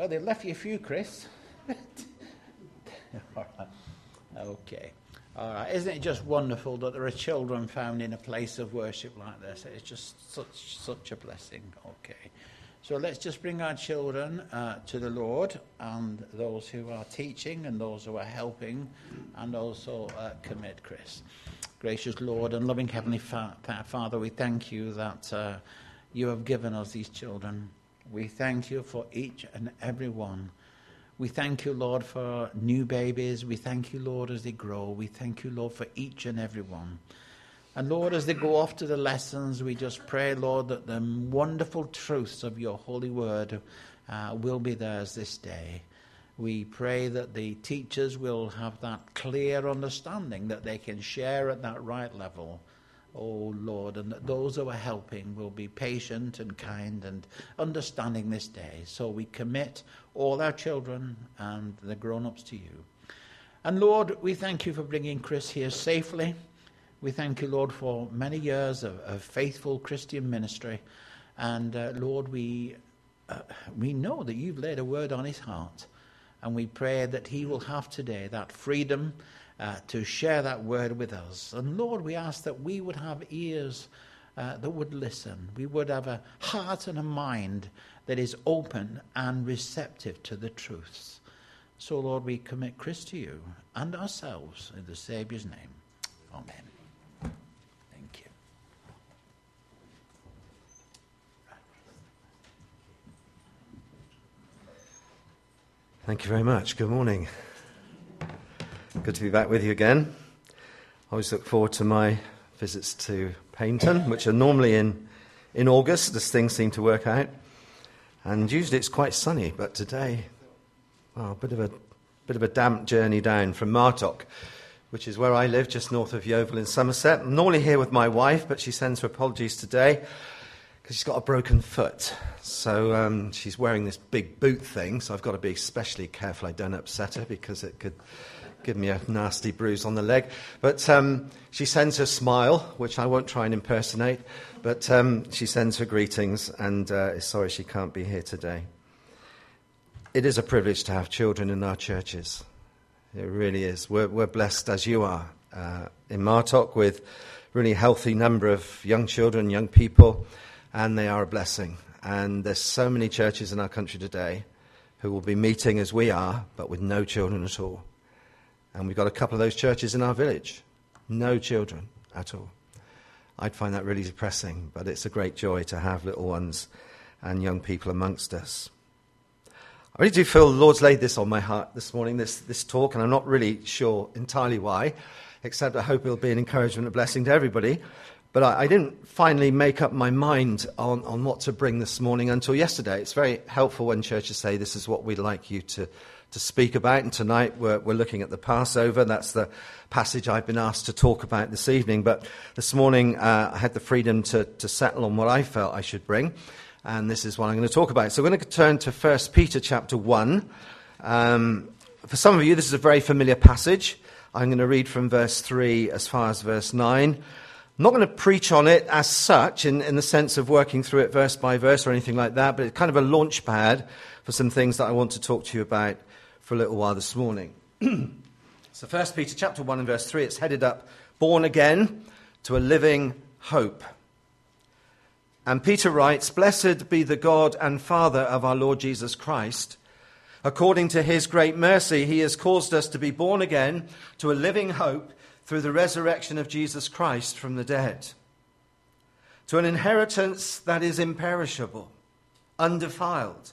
Well, they left you a few, Chris. Okay. All right. Isn't it just wonderful that there are children found in a place of worship like this? It's just such such a blessing. Okay. So let's just bring our children uh, to the Lord and those who are teaching and those who are helping and also uh, commit, Chris. Gracious Lord and loving Heavenly Fa- Father, we thank you that uh, you have given us these children. We thank you for each and every one. We thank you, Lord, for new babies. We thank you, Lord, as they grow. We thank you, Lord, for each and every one. And Lord, as they go off to the lessons, we just pray, Lord, that the wonderful truths of your holy word uh, will be theirs this day. We pray that the teachers will have that clear understanding that they can share at that right level. Oh Lord, and that those who are helping will be patient and kind and understanding this day. So we commit all our children and the grown ups to you. And Lord, we thank you for bringing Chris here safely. We thank you, Lord, for many years of, of faithful Christian ministry. And uh, Lord, we, uh, we know that you've laid a word on his heart. And we pray that he will have today that freedom uh, to share that word with us. And Lord, we ask that we would have ears uh, that would listen. We would have a heart and a mind that is open and receptive to the truths. So, Lord, we commit Chris to you and ourselves in the Saviour's name. Amen. Thank you Thank you very much. Good morning. Good to be back with you again. I always look forward to my visits to Paignton, which are normally in, in August, as things seem to work out. And usually it's quite sunny, but today, well, a bit of a, bit of a damp journey down from Martock, which is where I live, just north of Yeovil in Somerset. I'm normally here with my wife, but she sends her apologies today because she's got a broken foot. So um, she's wearing this big boot thing, so I've got to be especially careful I don't upset her because it could give me a nasty bruise on the leg. But um, she sends her smile, which I won't try and impersonate, but um, she sends her greetings and uh, is sorry she can't be here today. It is a privilege to have children in our churches. It really is. We're, we're blessed as you are uh, in Martock with really healthy number of young children, young people and they are a blessing. And there's so many churches in our country today who will be meeting as we are, but with no children at all. And we've got a couple of those churches in our village, no children at all. I'd find that really depressing, but it's a great joy to have little ones and young people amongst us. I really do feel the Lord's laid this on my heart this morning, this, this talk, and I'm not really sure entirely why, except I hope it'll be an encouragement, a blessing to everybody. But I, I, didn't finally make up my mind on, on what to bring this morning until yesterday. It's very helpful when churches say, This is what we'd like you to, to speak about. And tonight we're, we're looking at the Passover. That's the passage I've been asked to talk about this evening. But this morning uh, I had the freedom to, to settle on what I felt I should bring. And this is what I'm going to talk about. So we're going to turn to 1 Peter chapter 1. Um, for some of you, this is a very familiar passage. I'm going to read from verse 3 as far as verse 9. I'm not going to preach on it as such, in, in the sense of working through it verse by verse or anything like that, but it's kind of a launch pad for some things that I want to talk to you about for a little while this morning. so, 1 Peter chapter 1 and verse 3, it's headed up Born Again to a Living Hope. And Peter writes, Blessed be the God and Father of our Lord Jesus Christ. According to his great mercy, he has caused us to be born again to a living hope through the resurrection of Jesus Christ from the dead, to an inheritance that is imperishable, undefiled,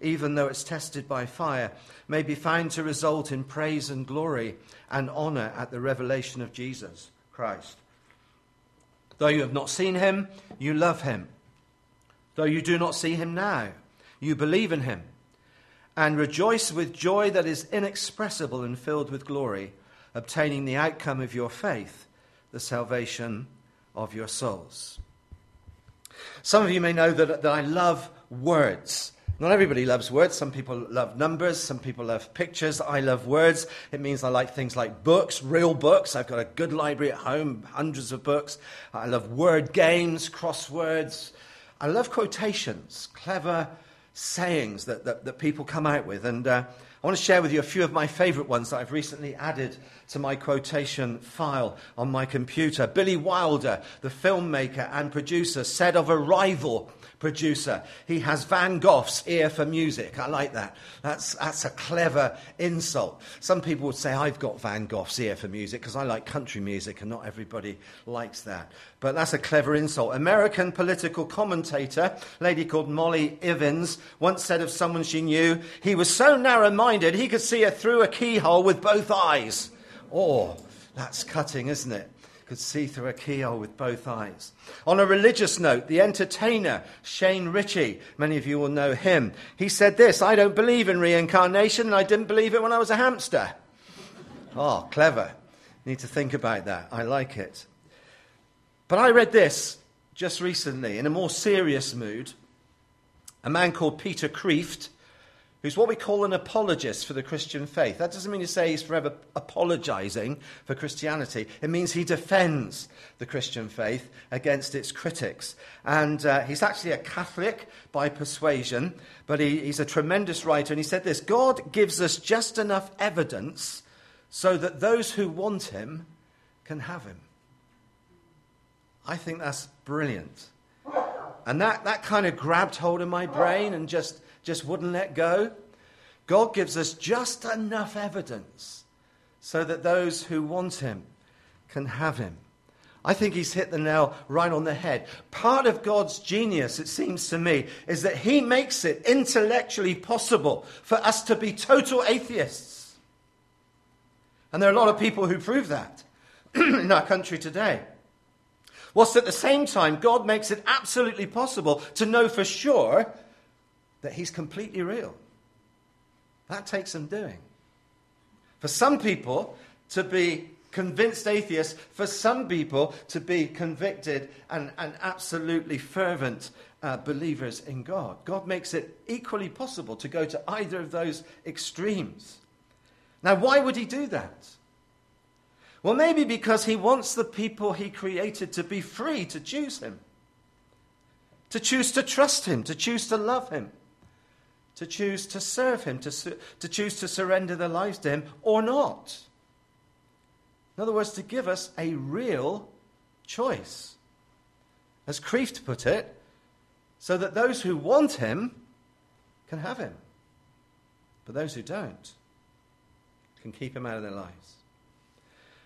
even though it's tested by fire, may be found to result in praise and glory and honor at the revelation of Jesus Christ. Though you have not seen him, you love him. Though you do not see him now, you believe in him and rejoice with joy that is inexpressible and filled with glory obtaining the outcome of your faith, the salvation of your souls. Some of you may know that, that I love words. Not everybody loves words. Some people love numbers. Some people love pictures. I love words. It means I like things like books, real books. I've got a good library at home, hundreds of books. I love word games, crosswords. I love quotations, clever sayings that, that, that people come out with. And uh, I want to share with you a few of my favorite ones that I've recently added to my quotation file on my computer. Billy Wilder, the filmmaker and producer, said of a rival producer. He has Van Gogh's ear for music. I like that. That's, that's a clever insult. Some people would say, I've got Van Gogh's ear for music because I like country music and not everybody likes that. But that's a clever insult. American political commentator, lady called Molly Ivins, once said of someone she knew, he was so narrow minded he could see her through a keyhole with both eyes. Oh, that's cutting, isn't it? Could see through a keyhole with both eyes. On a religious note, the entertainer, Shane Richie, many of you will know him, he said this I don't believe in reincarnation, and I didn't believe it when I was a hamster. Oh, clever. Need to think about that. I like it. But I read this just recently in a more serious mood. A man called Peter Kreeft who's what we call an apologist for the Christian faith. That doesn't mean to say he's forever apologizing for Christianity. It means he defends the Christian faith against its critics. And uh, he's actually a Catholic by persuasion, but he, he's a tremendous writer. And he said this God gives us just enough evidence so that those who want him can have him. I think that's brilliant. And that, that kind of grabbed hold of my brain and just just wouldn't let go. God gives us just enough evidence so that those who want him can have him. I think he's hit the nail right on the head. Part of God's genius, it seems to me, is that he makes it intellectually possible for us to be total atheists. And there are a lot of people who prove that in our country today. Whilst at the same time, God makes it absolutely possible to know for sure that he's completely real. That takes some doing. For some people to be convinced atheists, for some people to be convicted and, and absolutely fervent uh, believers in God. God makes it equally possible to go to either of those extremes. Now, why would he do that? Well, maybe because he wants the people he created to be free to choose him, to choose to trust him, to choose to love him to choose to serve Him, to, su- to choose to surrender their lives to Him or not. In other words, to give us a real choice. As Kreeft put it, so that those who want Him can have Him, but those who don't can keep Him out of their lives.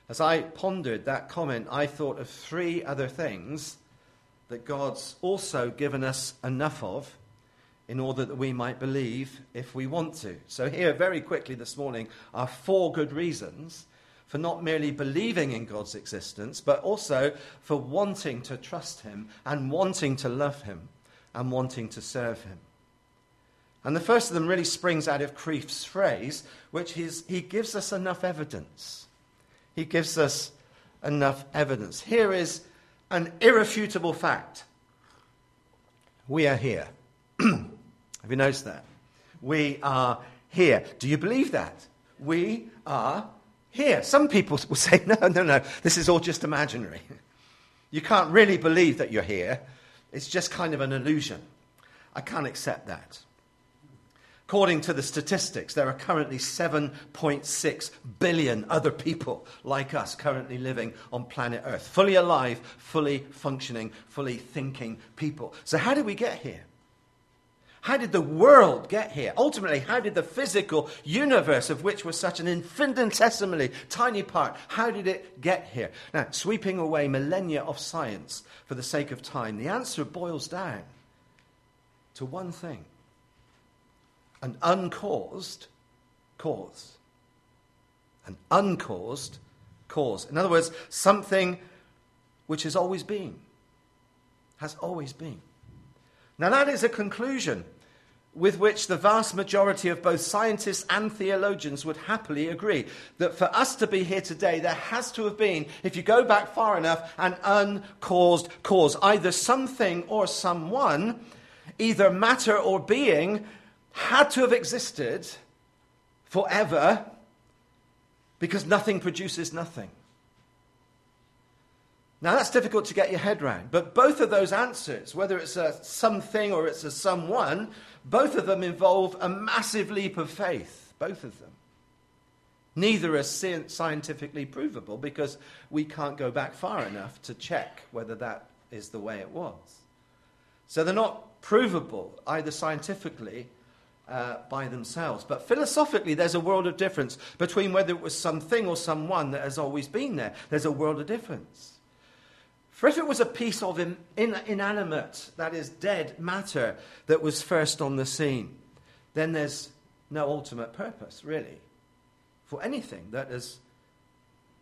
As I pondered that comment, I thought of three other things that God's also given us enough of in order that we might believe if we want to. So, here, very quickly this morning, are four good reasons for not merely believing in God's existence, but also for wanting to trust Him and wanting to love Him and wanting to serve Him. And the first of them really springs out of Kreeft's phrase, which is He gives us enough evidence. He gives us enough evidence. Here is an irrefutable fact we are here. Have you noticed that? We are here. Do you believe that? We are here. Some people will say, no, no, no, this is all just imaginary. You can't really believe that you're here. It's just kind of an illusion. I can't accept that. According to the statistics, there are currently 7.6 billion other people like us currently living on planet Earth, fully alive, fully functioning, fully thinking people. So, how did we get here? How did the world get here? Ultimately, how did the physical universe, of which we're such an infinitesimally tiny part, how did it get here? Now, sweeping away millennia of science for the sake of time, the answer boils down to one thing an uncaused cause. An uncaused cause. In other words, something which has always been. Has always been. Now, that is a conclusion with which the vast majority of both scientists and theologians would happily agree that for us to be here today, there has to have been, if you go back far enough, an uncaused cause. Either something or someone, either matter or being, had to have existed forever because nothing produces nothing. Now, that's difficult to get your head around, but both of those answers, whether it's a something or it's a someone, both of them involve a massive leap of faith. Both of them. Neither are scientifically provable because we can't go back far enough to check whether that is the way it was. So they're not provable either scientifically uh, by themselves. But philosophically, there's a world of difference between whether it was something or someone that has always been there. There's a world of difference. For if it was a piece of in, in, inanimate, that is, dead matter, that was first on the scene, then there's no ultimate purpose, really, for anything that has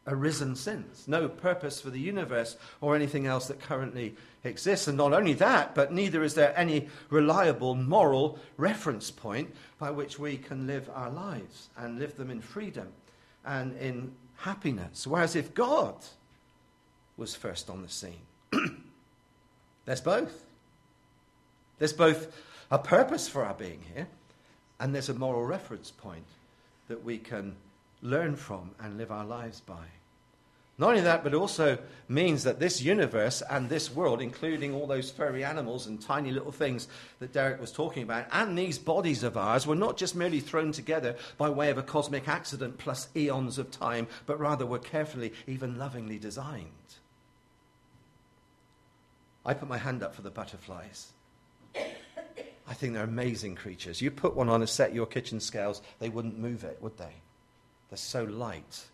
arisen since. No purpose for the universe or anything else that currently exists. And not only that, but neither is there any reliable moral reference point by which we can live our lives and live them in freedom and in happiness. Whereas if God was first on the scene. there's both. There's both a purpose for our being here, and there's a moral reference point that we can learn from and live our lives by. Not only that, but it also means that this universe and this world, including all those furry animals and tiny little things that Derek was talking about, and these bodies of ours, were not just merely thrown together by way of a cosmic accident plus eons of time, but rather were carefully, even lovingly designed. I put my hand up for the butterflies. I think they're amazing creatures. You put one on a set your kitchen scales, they wouldn't move it, would they? They're so light.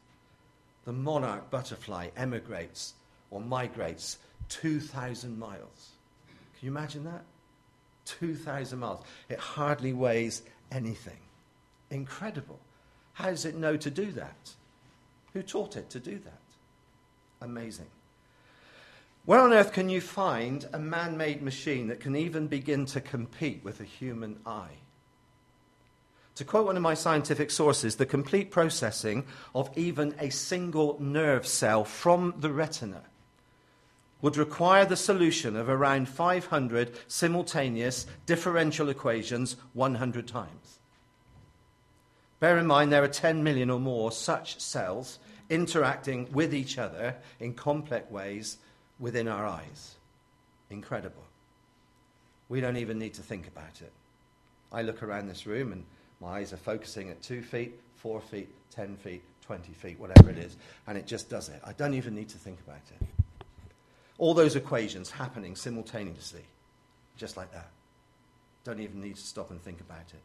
The monarch butterfly emigrates or migrates 2,000 miles. Can you imagine that? 2,000 miles. It hardly weighs anything. Incredible. How does it know to do that? Who taught it to do that? Amazing. Where on earth can you find a man made machine that can even begin to compete with a human eye? To quote one of my scientific sources, the complete processing of even a single nerve cell from the retina would require the solution of around 500 simultaneous differential equations 100 times. Bear in mind there are 10 million or more such cells interacting with each other in complex ways within our eyes. Incredible. We don't even need to think about it. I look around this room and my eyes are focusing at two feet, four feet, ten feet, 20 feet, whatever it is, and it just does it. I don't even need to think about it. All those equations happening simultaneously, just like that. Don't even need to stop and think about it.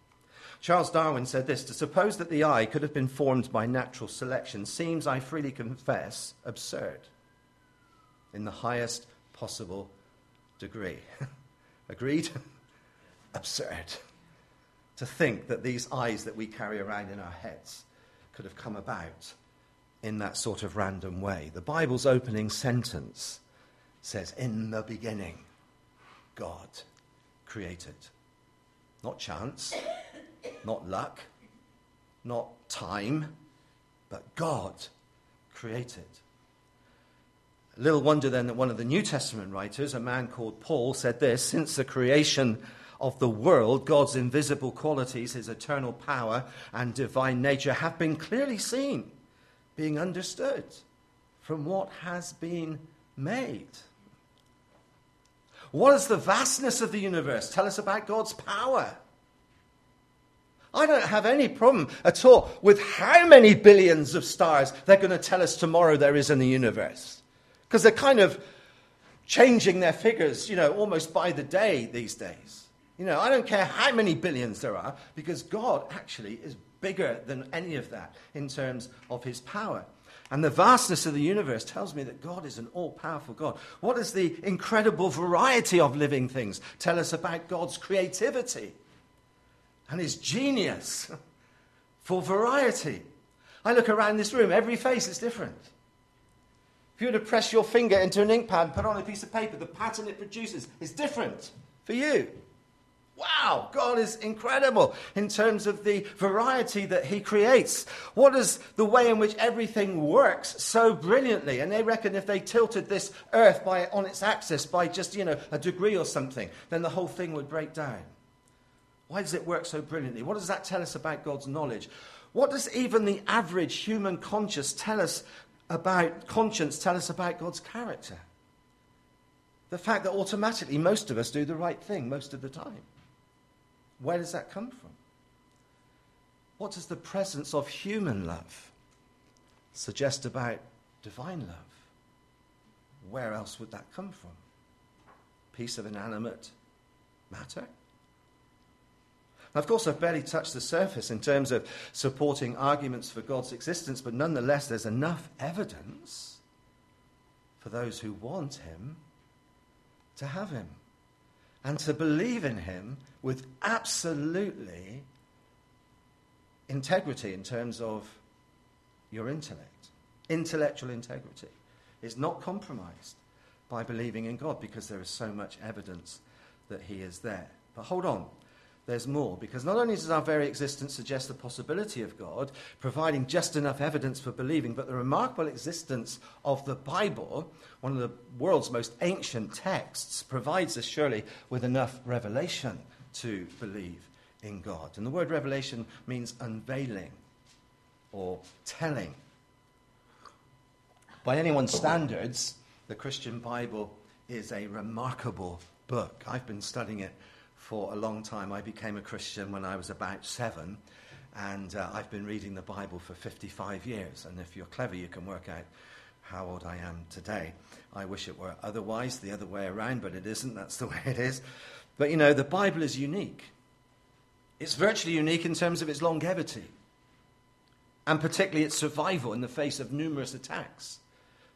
Charles Darwin said this To suppose that the eye could have been formed by natural selection seems, I freely confess, absurd in the highest possible degree. Agreed? Absurd. To think that these eyes that we carry around in our heads could have come about in that sort of random way. The Bible's opening sentence says, In the beginning, God created. Not chance, not luck, not time, but God created. Little wonder then that one of the New Testament writers, a man called Paul, said this Since the creation of the world, God's invisible qualities, his eternal power and divine nature, have been clearly seen, being understood from what has been made. What is the vastness of the universe? Tell us about God's power. I don't have any problem at all with how many billions of stars they're going to tell us tomorrow there is in the universe because they're kind of changing their figures, you know, almost by the day these days. You know, I don't care how many billions there are, because God actually is bigger than any of that in terms of his power. And the vastness of the universe tells me that God is an all powerful God. What does the incredible variety of living things tell us about God's creativity and his genius for variety? I look around this room, every face is different. If you were to press your finger into an ink pad and put on a piece of paper, the pattern it produces is different for you. Wow, God is incredible in terms of the variety that He creates. What is the way in which everything works so brilliantly? And they reckon if they tilted this earth by, on its axis by just, you know, a degree or something, then the whole thing would break down. Why does it work so brilliantly? What does that tell us about God's knowledge? What does even the average human conscience tell us about conscience tell us about God's character? The fact that automatically most of us do the right thing most of the time. Where does that come from? What does the presence of human love suggest about divine love? Where else would that come from? Piece of inanimate matter? Of course, I've barely touched the surface in terms of supporting arguments for God's existence, but nonetheless, there's enough evidence for those who want Him to have Him and to believe in him with absolutely integrity in terms of your intellect. Intellectual integrity is not compromised by believing in God because there is so much evidence that he is there. But hold on there's more. Because not only does our very existence suggest the possibility of God, providing just enough evidence for believing, but the remarkable existence of the Bible, one of the world's most ancient texts, provides us surely with enough revelation to believe in God. And the word revelation means unveiling or telling. By anyone's standards, the Christian Bible is a remarkable book. I've been studying it for a long time. I became a Christian when I was about seven, and uh, I've been reading the Bible for 55 years. And if you're clever, you can work out how old I am today. I wish it were otherwise, the other way around, but it isn't. That's the way it is. But you know, the Bible is unique. It's virtually unique in terms of its longevity, and particularly its survival in the face of numerous attacks.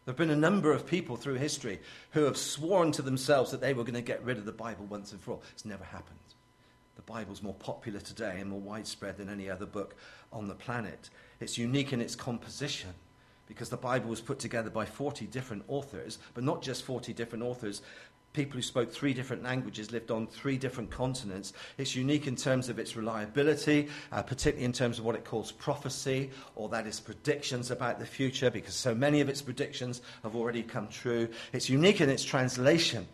There have been a number of people through history who have sworn to themselves that they were going to get rid of the Bible once and for all. It's never happened. The Bible's more popular today and more widespread than any other book on the planet. It's unique in its composition because the Bible was put together by 40 different authors, but not just 40 different authors, people who spoke three different languages, lived on three different continents. It's unique in terms of its reliability, uh, particularly in terms of what it calls prophecy, or that is predictions about the future, because so many of its predictions have already come true. It's unique in its translation.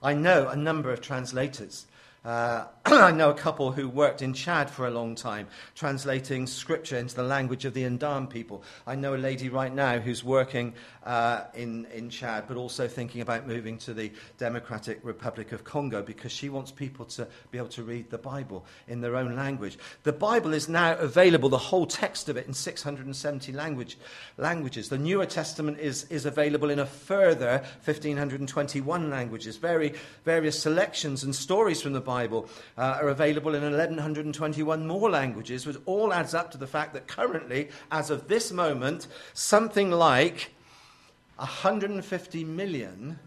I know a number of translators uh, I know a couple who worked in Chad for a long time, translating scripture into the language of the Ndam people. I know a lady right now who's working uh, in, in Chad, but also thinking about moving to the Democratic Republic of Congo because she wants people to be able to read the Bible in their own language. The Bible is now available, the whole text of it, in 670 language, languages. The Newer Testament is, is available in a further 1,521 languages. Very, various selections and stories from the Bible uh, are available in 1121 more languages, which all adds up to the fact that currently, as of this moment, something like 150 million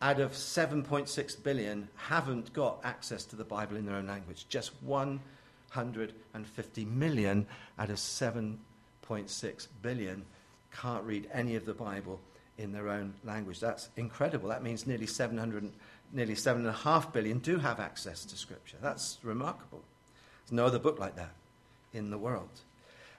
out of 7.6 billion haven't got access to the Bible in their own language. Just 150 million out of 7.6 billion can't read any of the Bible in their own language. That's incredible. That means nearly 700 nearly 7.5 billion do have access to Scripture. That's remarkable. There's no other book like that in the world.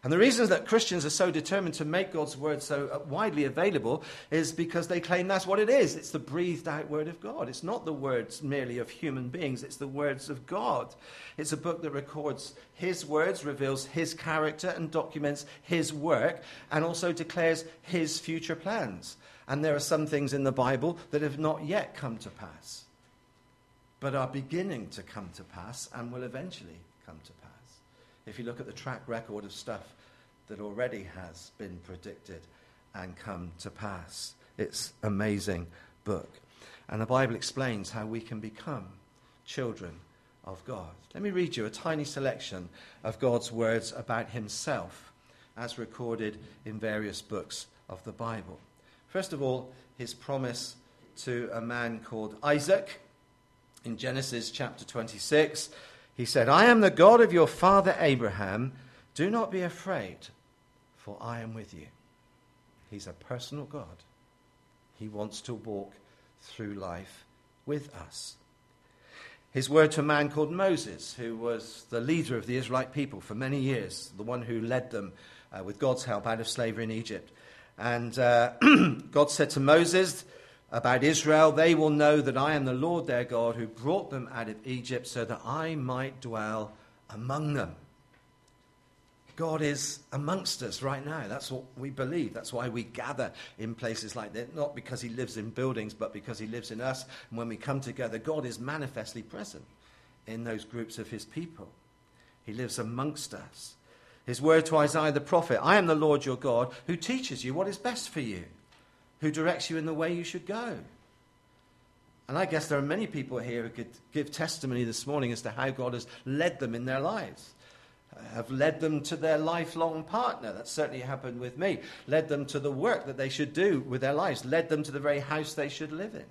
And the reason that Christians are so determined to make God's word so uh, widely available is because they claim that's what it is. It's the breathed out word of God. It's not the words merely of human beings, it's the words of God. It's a book that records his words, reveals his character, and documents his work, and also declares his future plans. And there are some things in the Bible that have not yet come to pass, but are beginning to come to pass and will eventually come to pass. If you look at the track record of stuff that already has been predicted and come to pass, it's amazing book. And the Bible explains how we can become children of God. Let me read you a tiny selection of God's words about himself as recorded in various books of the Bible. First of all, his promise to a man called Isaac. In Genesis chapter 26, he said, I am the God of your father Abraham. Do not be afraid, for I am with you. He's a personal God. He wants to walk through life with us. his word to a man called Moses, who was the leader of the Israelite people for many years, the one who led them uh, with God's help out of slavery in Egypt. And uh, God said to Moses about Israel, They will know that I am the Lord their God who brought them out of Egypt so that I might dwell among them. God is amongst us right now. That's what we believe. That's why we gather in places like that. Not because He lives in buildings, but because He lives in us. And when we come together, God is manifestly present in those groups of His people. He lives amongst us. His word to Isaiah the prophet I am the Lord your God who teaches you what is best for you, who directs you in the way you should go. And I guess there are many people here who could give testimony this morning as to how God has led them in their lives have led them to their lifelong partner. That certainly happened with me. Led them to the work that they should do with their lives, led them to the very house they should live in.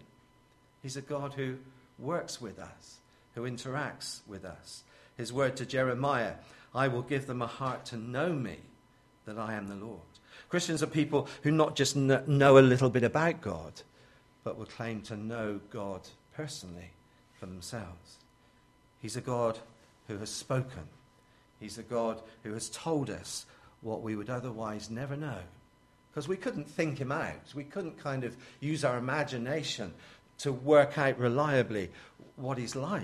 He's a God who works with us, who interacts with us. His word to Jeremiah I will give them a heart to know me, that I am the Lord. Christians are people who not just know a little bit about God, but will claim to know God personally for themselves. He's a God who has spoken He's a God who has told us what we would otherwise never know. Because we couldn't think him out. We couldn't kind of use our imagination to work out reliably what he's like.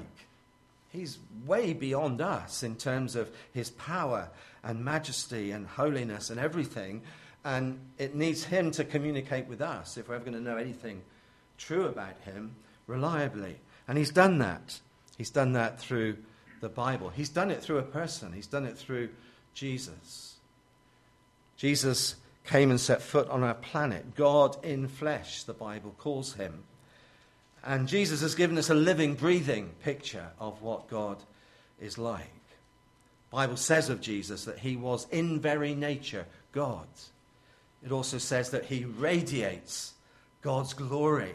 He's way beyond us in terms of his power and majesty and holiness and everything. And it needs him to communicate with us if we're ever going to know anything true about him reliably. And he's done that. He's done that through the Bible. He's done it through a person, he's done it through Jesus. Jesus came and set foot on our planet. God in flesh, the Bible calls him. And Jesus has given us a living, breathing picture of what God is like. The Bible says of Jesus that he was in very nature God. It also says that he radiates God's glory.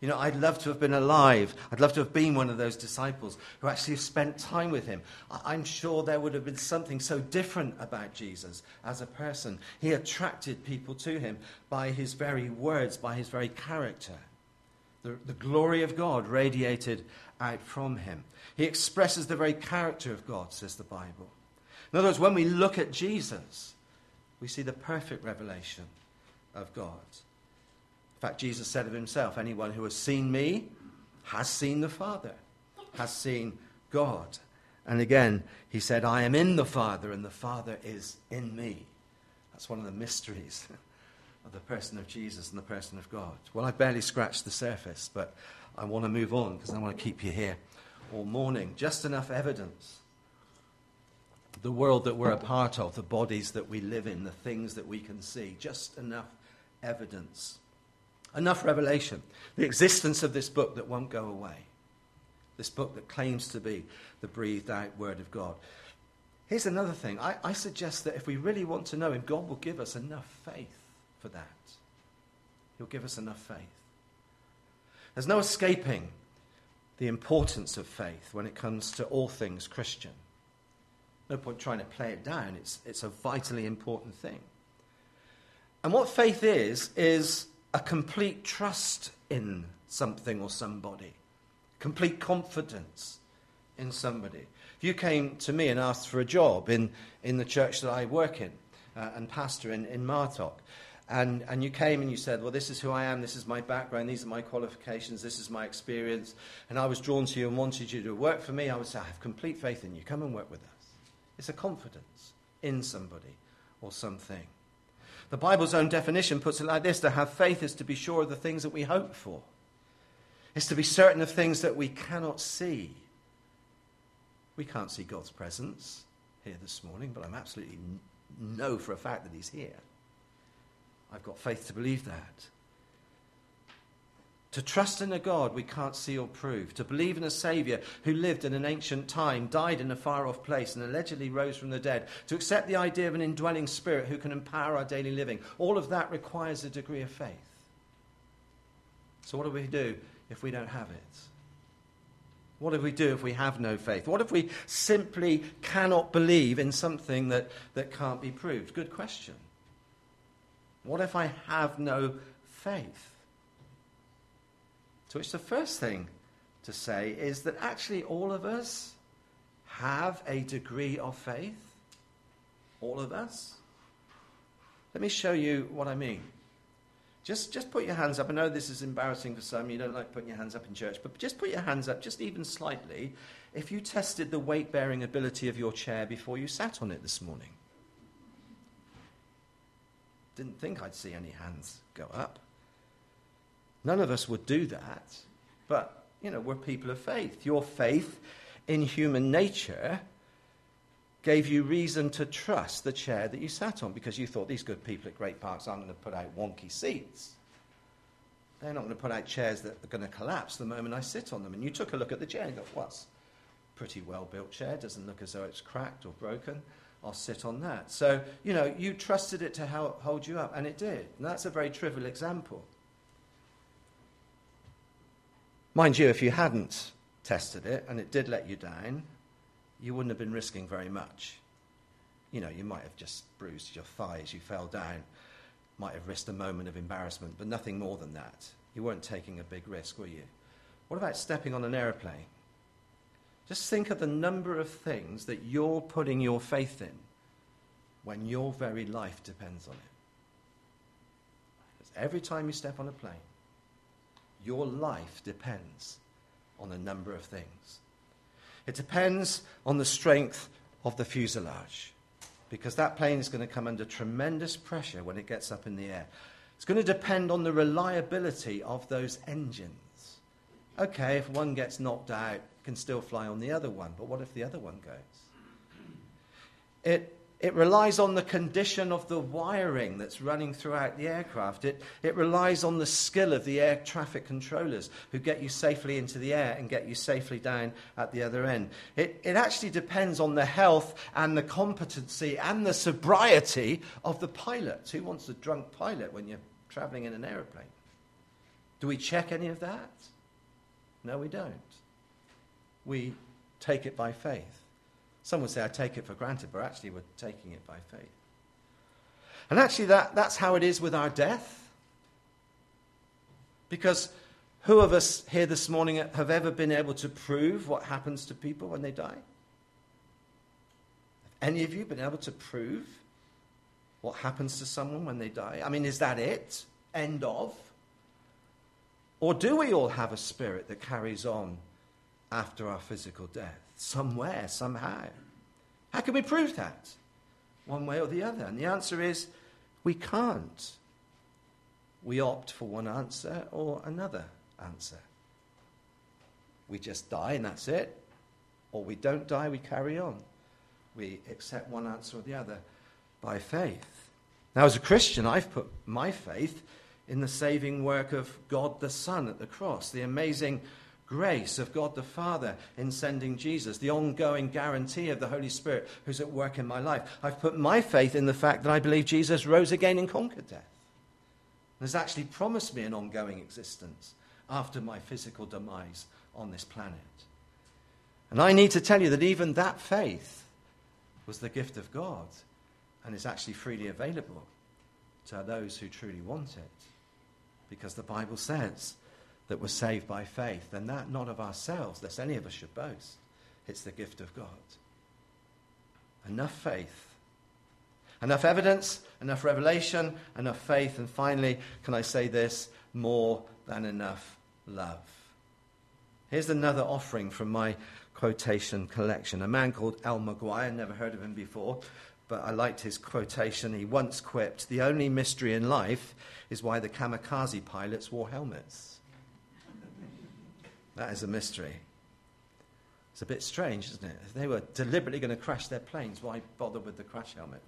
You know, I'd love to have been alive. I'd love to have been one of those disciples who actually spent time with him. I'm sure there would have been something so different about Jesus as a person. He attracted people to him by his very words, by his very character. The, the glory of God radiated out from him. He expresses the very character of God, says the Bible. In other words, when we look at Jesus, we see the perfect revelation of God. In fact, Jesus said of himself, Anyone who has seen me has seen the Father, has seen God. And again, he said, I am in the Father, and the Father is in me. That's one of the mysteries of the person of Jesus and the person of God. Well, I barely scratched the surface, but I want to move on because I want to keep you here all morning. Just enough evidence. The world that we're a part of, the bodies that we live in, the things that we can see, just enough evidence enough revelation. The existence of this book that won't go away. This book that claims to be the breathed out Word of God. Here's another thing. I, I, suggest that if we really want to know Him, God will give us enough faith for that. He'll give us enough faith. There's no escaping the importance of faith when it comes to all things Christian. No point trying to play it down. It's, it's a vitally important thing. And what faith is, is a complete trust in something or somebody, complete confidence in somebody. If you came to me and asked for a job in, in the church that I work in uh, and pastor in, in Martock, and, and you came and you said, Well, this is who I am, this is my background, these are my qualifications, this is my experience, and I was drawn to you and wanted you to work for me, I would say, I have complete faith in you. Come and work with us. It's a confidence in somebody or something. The Bible's own definition puts it like this to have faith is to be sure of the things that we hope for, it's to be certain of things that we cannot see. We can't see God's presence here this morning, but I'm absolutely know for a fact that He's here. I've got faith to believe that. To trust in a God we can't see or prove. To believe in a Saviour who lived in an ancient time, died in a far off place, and allegedly rose from the dead. To accept the idea of an indwelling Spirit who can empower our daily living. All of that requires a degree of faith. So, what do we do if we don't have it? What do we do if we have no faith? What if we simply cannot believe in something that, that can't be proved? Good question. What if I have no faith? Which the first thing to say is that actually all of us have a degree of faith. All of us. Let me show you what I mean. Just, just put your hands up. I know this is embarrassing for some. You don't like putting your hands up in church, but just put your hands up, just even slightly, if you tested the weight bearing ability of your chair before you sat on it this morning. Didn't think I'd see any hands go up. None of us would do that, but, you know, we're people of faith. Your faith in human nature gave you reason to trust the chair that you sat on because you thought these good people at Great Parks aren't going to put out wonky seats. They're not going to put out chairs that are going to collapse the moment I sit on them. And you took a look at the chair and you thought, what's pretty well built chair, doesn't look as though it's cracked or broken. I'll sit on that. So, you know, you trusted it to hold you up, and it did. And that's a very trivial example. Mind you, if you hadn't tested it and it did let you down, you wouldn't have been risking very much. You know, you might have just bruised your thighs, you fell down, might have risked a moment of embarrassment, but nothing more than that. You weren't taking a big risk, were you? What about stepping on an aeroplane? Just think of the number of things that you're putting your faith in when your very life depends on it. Because every time you step on a plane, your life depends on a number of things. It depends on the strength of the fuselage, because that plane is going to come under tremendous pressure when it gets up in the air. It's going to depend on the reliability of those engines. Okay, if one gets knocked out, can still fly on the other one, but what if the other one goes? It it relies on the condition of the wiring that's running throughout the aircraft. It, it relies on the skill of the air traffic controllers who get you safely into the air and get you safely down at the other end. It, it actually depends on the health and the competency and the sobriety of the pilot. Who wants a drunk pilot when you're traveling in an aeroplane? Do we check any of that? No, we don't. We take it by faith. Some would say, I take it for granted, but actually, we're taking it by faith. And actually, that, that's how it is with our death. Because who of us here this morning have ever been able to prove what happens to people when they die? Have any of you been able to prove what happens to someone when they die? I mean, is that it? End of? Or do we all have a spirit that carries on after our physical death? somewhere, somehow. How can we prove that? One way or the other. And the answer is we can't. We opt for one answer or another answer. We just die and that's it. Or we don't die, we carry on. We accept one answer or the other by faith. Now, as a Christian, I've put my faith in the saving work of God the Son at the cross, the amazing grace of God the Father in sending Jesus, the ongoing guarantee of the Holy Spirit who's at work in my life. I've put my faith in the fact that I believe Jesus rose again and conquered death. And has actually promised me an ongoing existence after my physical demise on this planet. And I need to tell you that even that faith was the gift of God and is actually freely available to those who truly want it. Because the Bible says that we're saved by faith, and that not of ourselves, lest any of us should boast. It's the gift of God. Enough faith, enough evidence, enough revelation, enough faith, and finally, can I say this? More than enough love. Here's another offering from my quotation collection. A man called Al McGuire, never heard of him before, but I liked his quotation. He once quipped The only mystery in life is why the kamikaze pilots wore helmets. That is a mystery. It's a bit strange, isn't it? If they were deliberately going to crash their planes, why bother with the crash helmet?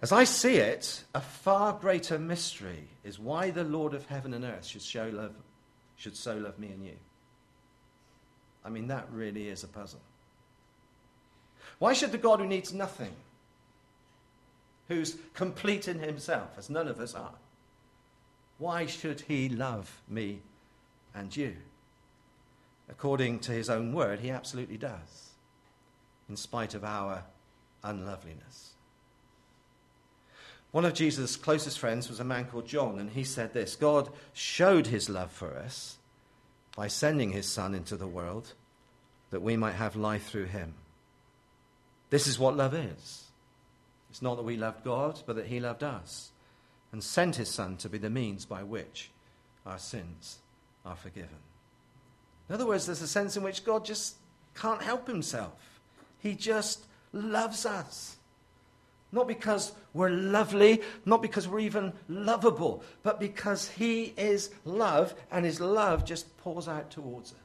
As I see it, a far greater mystery is why the Lord of heaven and earth should, show love, should so love me and you. I mean, that really is a puzzle. Why should the God who needs nothing, who's complete in himself, as none of us are, why should he love me and you? According to his own word, he absolutely does, in spite of our unloveliness. One of Jesus' closest friends was a man called John, and he said this God showed his love for us by sending his Son into the world that we might have life through him. This is what love is. It's not that we loved God, but that he loved us and sent his Son to be the means by which our sins are forgiven. In other words, there's a sense in which God just can't help himself. He just loves us. Not because we're lovely, not because we're even lovable, but because He is love and His love just pours out towards us.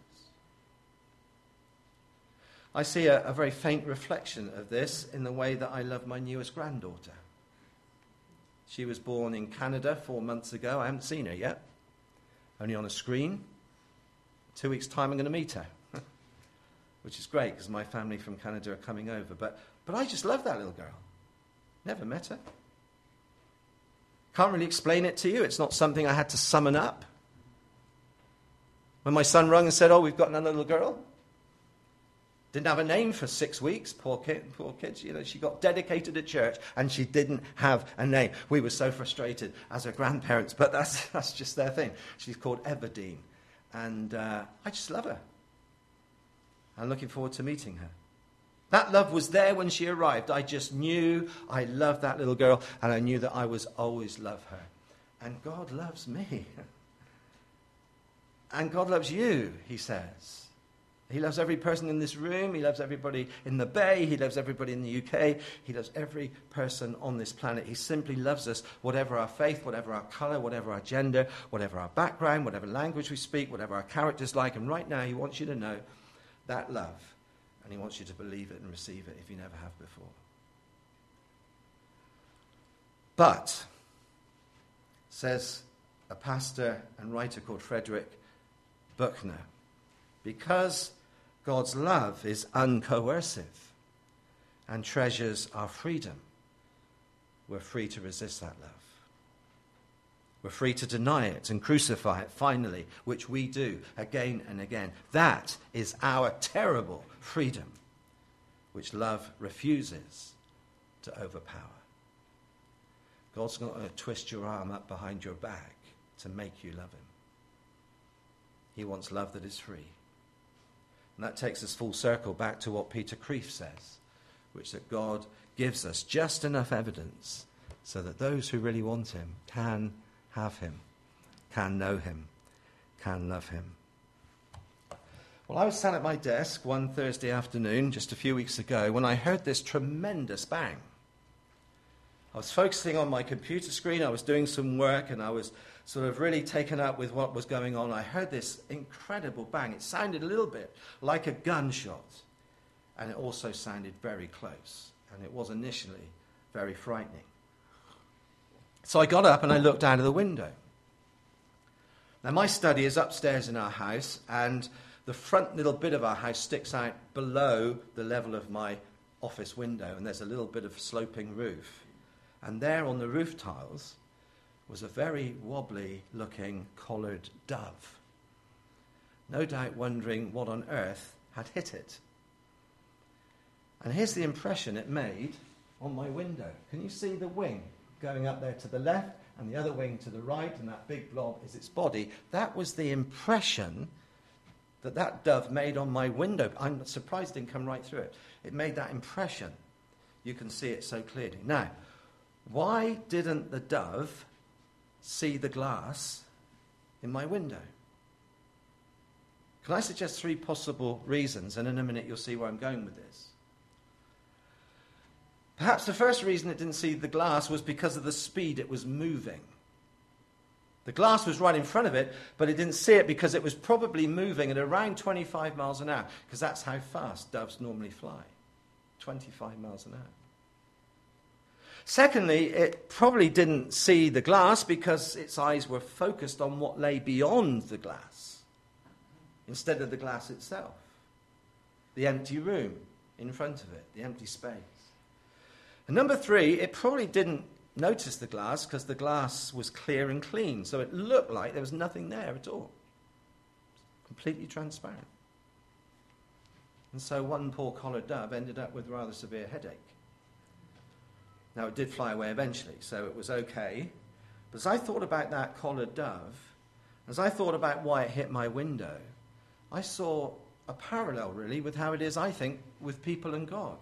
I see a, a, very faint reflection of this in the way that I love my newest granddaughter. She was born in Canada four months ago. I haven't seen her yet, only on a screen. Two weeks' time, I'm going to meet her, which is great because my family from Canada are coming over. But, but I just love that little girl. Never met her. Can't really explain it to you. It's not something I had to summon up. When my son rung and said, Oh, we've got another little girl. Didn't have a name for six weeks, poor kid, poor kids. You know, she got dedicated at church and she didn't have a name. We were so frustrated as her grandparents, but that's, that's just their thing. She's called Everdeen. And uh, I just love her. I'm looking forward to meeting her. That love was there when she arrived. I just knew I loved that little girl, and I knew that I was always love her. And God loves me. and God loves you, he says. He loves every person in this room. He loves everybody in the Bay. He loves everybody in the UK. He loves every person on this planet. He simply loves us, whatever our faith, whatever our color, whatever our gender, whatever our background, whatever language we speak, whatever our character's like. And right now, he wants you to know that love and He wants you to believe it and receive it if you never have before. But, says a pastor and writer called Frederick Buechner, because God's love is uncoercive and treasures our freedom, we're free to resist that love. We're free to deny it and crucify it finally, which we do again and again. That is our terrible freedom, which love refuses to overpower. God's not going to twist your arm up behind your back to make you love Him. He wants love that is free. And that takes us full circle back to what Peter Kreeft says, which is that God gives us just enough evidence so that those who really want Him can have him, can know him, can love him. Well, I was sat at my desk one Thursday afternoon just a few weeks ago when I heard this tremendous bang. I was focusing on my computer screen, I was doing some work, and I was sort of really taken up with what was going on. I heard this incredible bang. It sounded a little bit like a gunshot, and it also sounded very close, and it was initially very frightening. So I got up and I looked out of the window. Now, my study is upstairs in our house, and the front little bit of our house sticks out below the level of my office window, and there's a little bit of sloping roof. And there on the roof tiles was a very wobbly looking collared dove, no doubt wondering what on earth had hit it. And here's the impression it made on my window. Can you see the wing? going up there to the left and the other wing to the right, and that big blob is its body. That was the impression that that dove made on my window. I'm surprised it didn't come right through it. It made that impression. You can see it so clearly. Now, why didn't the dove see the glass in my window? Can I suggest three possible reasons? And in a minute, you'll see where I'm going with this. Perhaps the first reason it didn't see the glass was because of the speed it was moving. The glass was right in front of it, but it didn't see it because it was probably moving at around 25 miles an hour, because that's how fast doves normally fly 25 miles an hour. Secondly, it probably didn't see the glass because its eyes were focused on what lay beyond the glass instead of the glass itself. The empty room in front of it, the empty space. And number three, it probably didn't notice the glass because the glass was clear and clean. So it looked like there was nothing there at all. Completely transparent. And so one poor collared dove ended up with rather severe headache. Now, it did fly away eventually, so it was okay. But as I thought about that collared dove, as I thought about why it hit my window, I saw a parallel, really, with how it is, I think, with people and God.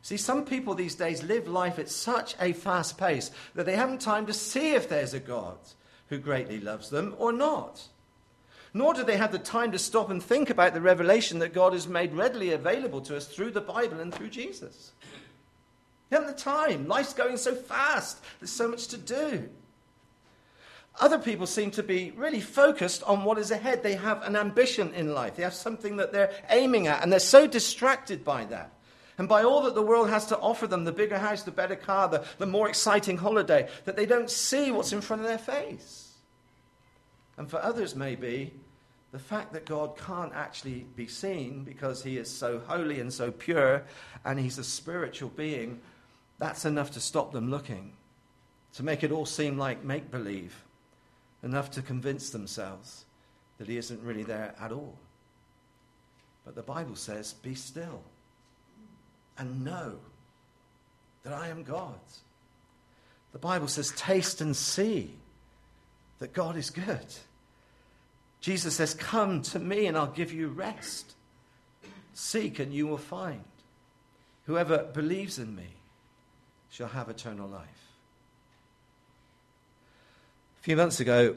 See, some people these days live life at such a fast pace that they haven't time to see if there's a God who greatly loves them or not. Nor do they have the time to stop and think about the revelation that God has made readily available to us through the Bible and through Jesus. They haven't the time. Life's going so fast, there's so much to do. Other people seem to be really focused on what is ahead. They have an ambition in life, they have something that they're aiming at, and they're so distracted by that and by all that the world has to offer them the bigger house, the better car, the, the more exciting holiday that they don't see what's in front of their face. And for others, maybe, the fact that God can't actually be seen because he is so holy and so pure and he's a spiritual being, that's enough to stop them looking, to make it all seem like make believe, enough to convince themselves that he isn't really there at all. But the Bible says, be still and know that I am God. The Bible says, taste and see that God is good. Jesus says, Come to me and I'll give you rest. Seek and you will find. Whoever believes in me shall have eternal life. A few months ago,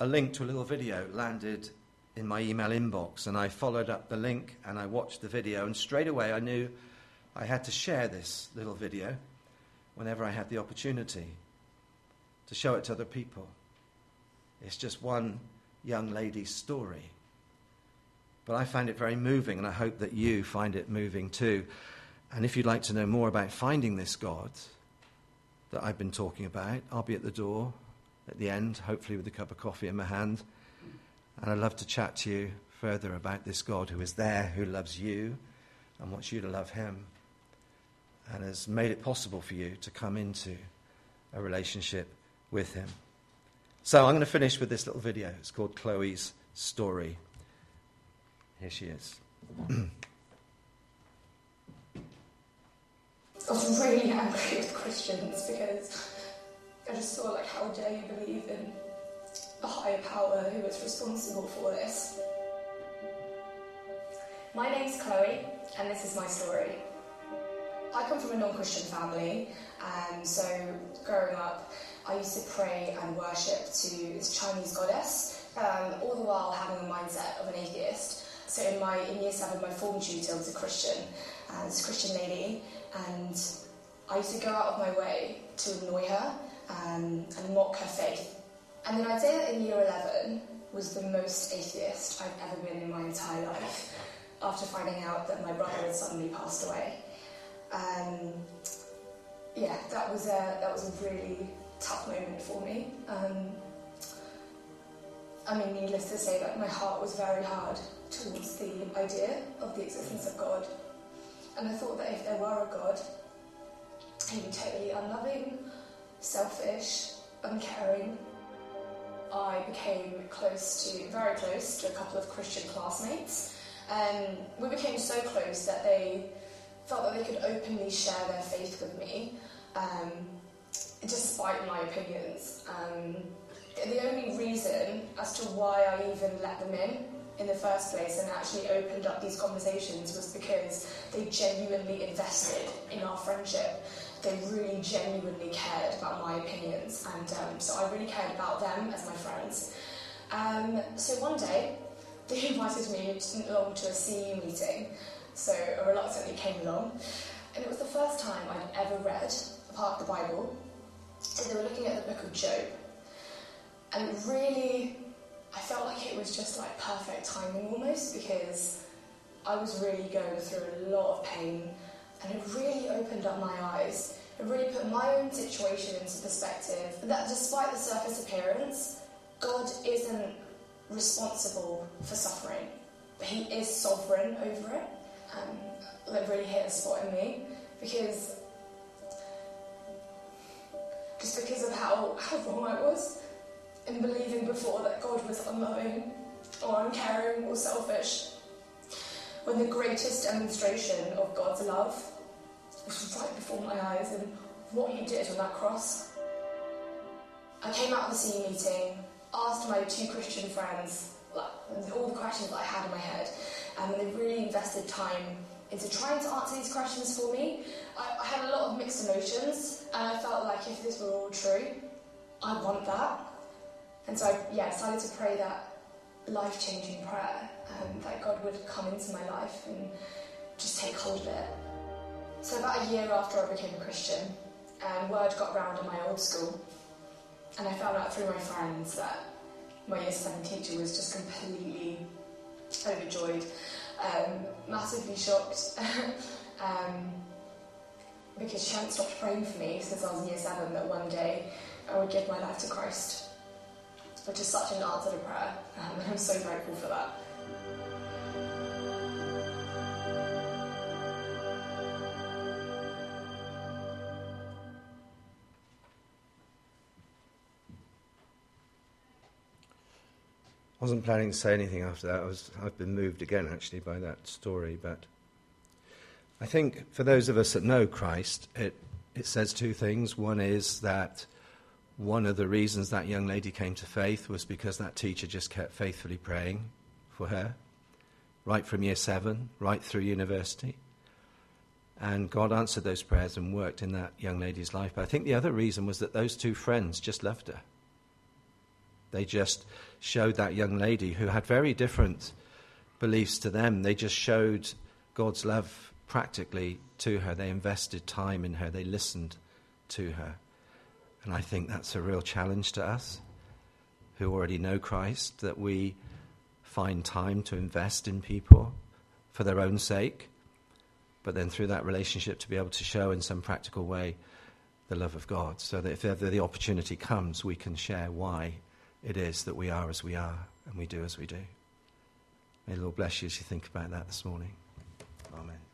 a link to a little video landed in my email inbox, and I followed up the link and I watched the video, and straight away I knew I had to share this little video whenever I had the opportunity to show it to other people. It's just one young lady's story. But I find it very moving, and I hope that you find it moving too. And if you'd like to know more about finding this God that I've been talking about, I'll be at the door at the end, hopefully with a cup of coffee in my hand. And I'd love to chat to you further about this God who is there, who loves you, and wants you to love him, and has made it possible for you to come into a relationship with him. So I'm going to finish with this little video. It's called Chloe's Story. Here she is. I was really angry with Christians because I just saw like, how dare you believe in a higher power who is responsible for this? My name's Chloe, and this is my story. I come from a non Christian family, and so growing up, I used to pray and worship to this Chinese goddess, um, all the while having a mindset of an atheist. So in my in year seven, my form tutor was a Christian, and Christian lady, and I used to go out of my way to annoy her um, and mock her faith. And then I'd say that in year 11 was the most atheist I've ever been in my entire life after finding out that my brother had suddenly passed away. Um, yeah, that was a, that was a really tough moment for me. Um, I mean, needless to say that my heart was very hard towards the idea of the existence of God. And I thought that if there were a God, he'd be totally unloving, selfish, uncaring. I became close to, very close to a couple of Christian classmates. And we became so close that they felt that they could openly share their faith with me, um, despite my opinions. Um, the only reason as to why I even let them in in the first place and actually opened up these conversations was because they genuinely invested in our friendship. They really genuinely cared about my opinions, and um, so I really cared about them as my friends. Um, so one day, they invited me along to a CU meeting, so I reluctantly came along. And it was the first time I'd ever read part of the Bible. And they were looking at the book of Job. And really, I felt like it was just like perfect timing almost because I was really going through a lot of pain and it really opened up my eyes. It really put my own situation into perspective that despite the surface appearance, God isn't responsible for suffering, but He is sovereign over it um, that really hit a spot in me because just because of how, how wrong I was in believing before that God was unloving or uncaring or selfish. When the greatest demonstration of God's love was right before my eyes and what He did on that cross. I came out of the CU meeting, asked my two Christian friends like, all the questions that I had in my head. And they really invested time into trying to answer these questions for me. I, I had a lot of mixed emotions, and I felt like if this were all true, I want that. And so I yeah, decided to pray that life changing prayer um, that God would come into my life and just take hold of it. So, about a year after I became a Christian, um, word got round in my old school, and I found out through my friends that my year 7 teacher was just completely overjoyed, um, massively shocked. um, because she hadn't stopped praying for me since I was in year 7 that one day I would give my life to Christ which is such an answer to prayer, um, and I'm so grateful for that. I wasn't planning to say anything after that. I was, I've been moved again, actually, by that story. But I think for those of us that know Christ, it, it says two things. One is that one of the reasons that young lady came to faith was because that teacher just kept faithfully praying for her, right from year seven, right through university. And God answered those prayers and worked in that young lady's life. But I think the other reason was that those two friends just loved her. They just showed that young lady, who had very different beliefs to them, they just showed God's love practically to her. They invested time in her, they listened to her. And I think that's a real challenge to us who already know Christ that we find time to invest in people for their own sake, but then through that relationship to be able to show in some practical way the love of God, so that if ever the opportunity comes, we can share why it is that we are as we are and we do as we do. May the Lord bless you as you think about that this morning. Amen.